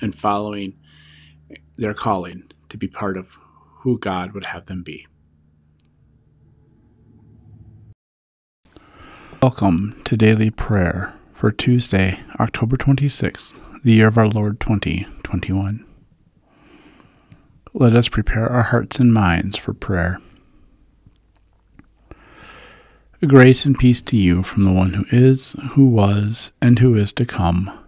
and following their calling to be part of who God would have them be. Welcome to daily prayer for Tuesday, October 26th, the year of our Lord 2021. Let us prepare our hearts and minds for prayer. Grace and peace to you from the one who is, who was, and who is to come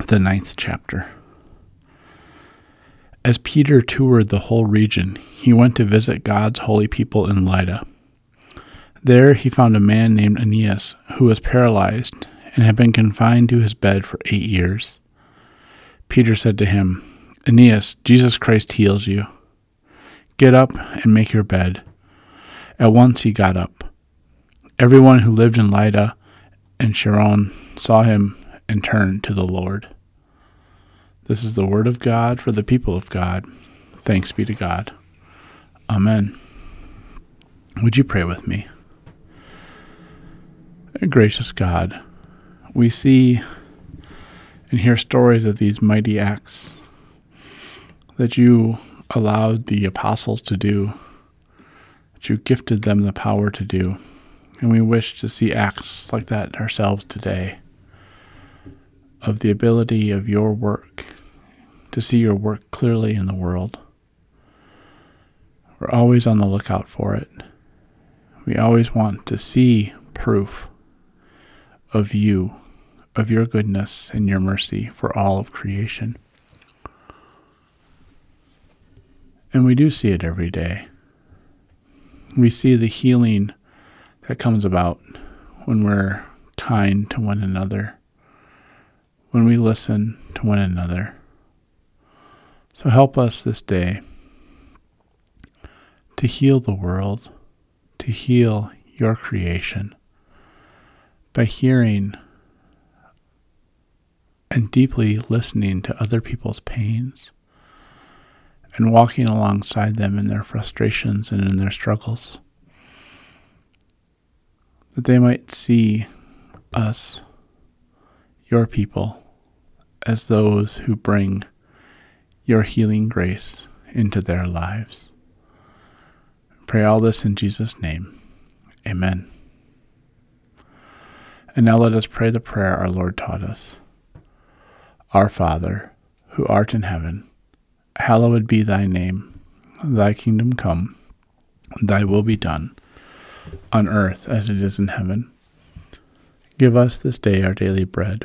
the ninth chapter. As Peter toured the whole region, he went to visit God's holy people in Lydda. There he found a man named Aeneas who was paralyzed and had been confined to his bed for eight years. Peter said to him, Aeneas, Jesus Christ heals you. Get up and make your bed. At once he got up. Everyone who lived in Lydda and Sharon saw him and turn to the Lord. This is the word of God for the people of God. Thanks be to God. Amen. Would you pray with me? Gracious God, we see and hear stories of these mighty acts that you allowed the apostles to do, that you gifted them the power to do. And we wish to see acts like that ourselves today of the ability of your work to see your work clearly in the world. We're always on the lookout for it. We always want to see proof of you, of your goodness and your mercy for all of creation. And we do see it every day. We see the healing that comes about when we're kind to one another when we listen to one another. So help us this day to heal the world, to heal your creation by hearing and deeply listening to other people's pains and walking alongside them in their frustrations and in their struggles. That they might see us, your people, as those who bring your healing grace into their lives. Pray all this in Jesus' name. Amen. And now let us pray the prayer our Lord taught us. Our Father, who art in heaven, hallowed be thy name. Thy kingdom come, thy will be done, on earth as it is in heaven. Give us this day our daily bread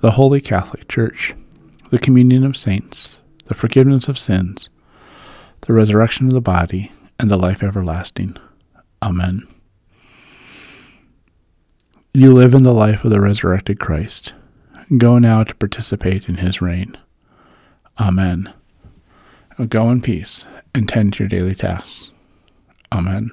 the Holy Catholic Church, the communion of saints, the forgiveness of sins, the resurrection of the body, and the life everlasting. Amen. You live in the life of the resurrected Christ. Go now to participate in his reign. Amen. Go in peace and tend to your daily tasks. Amen.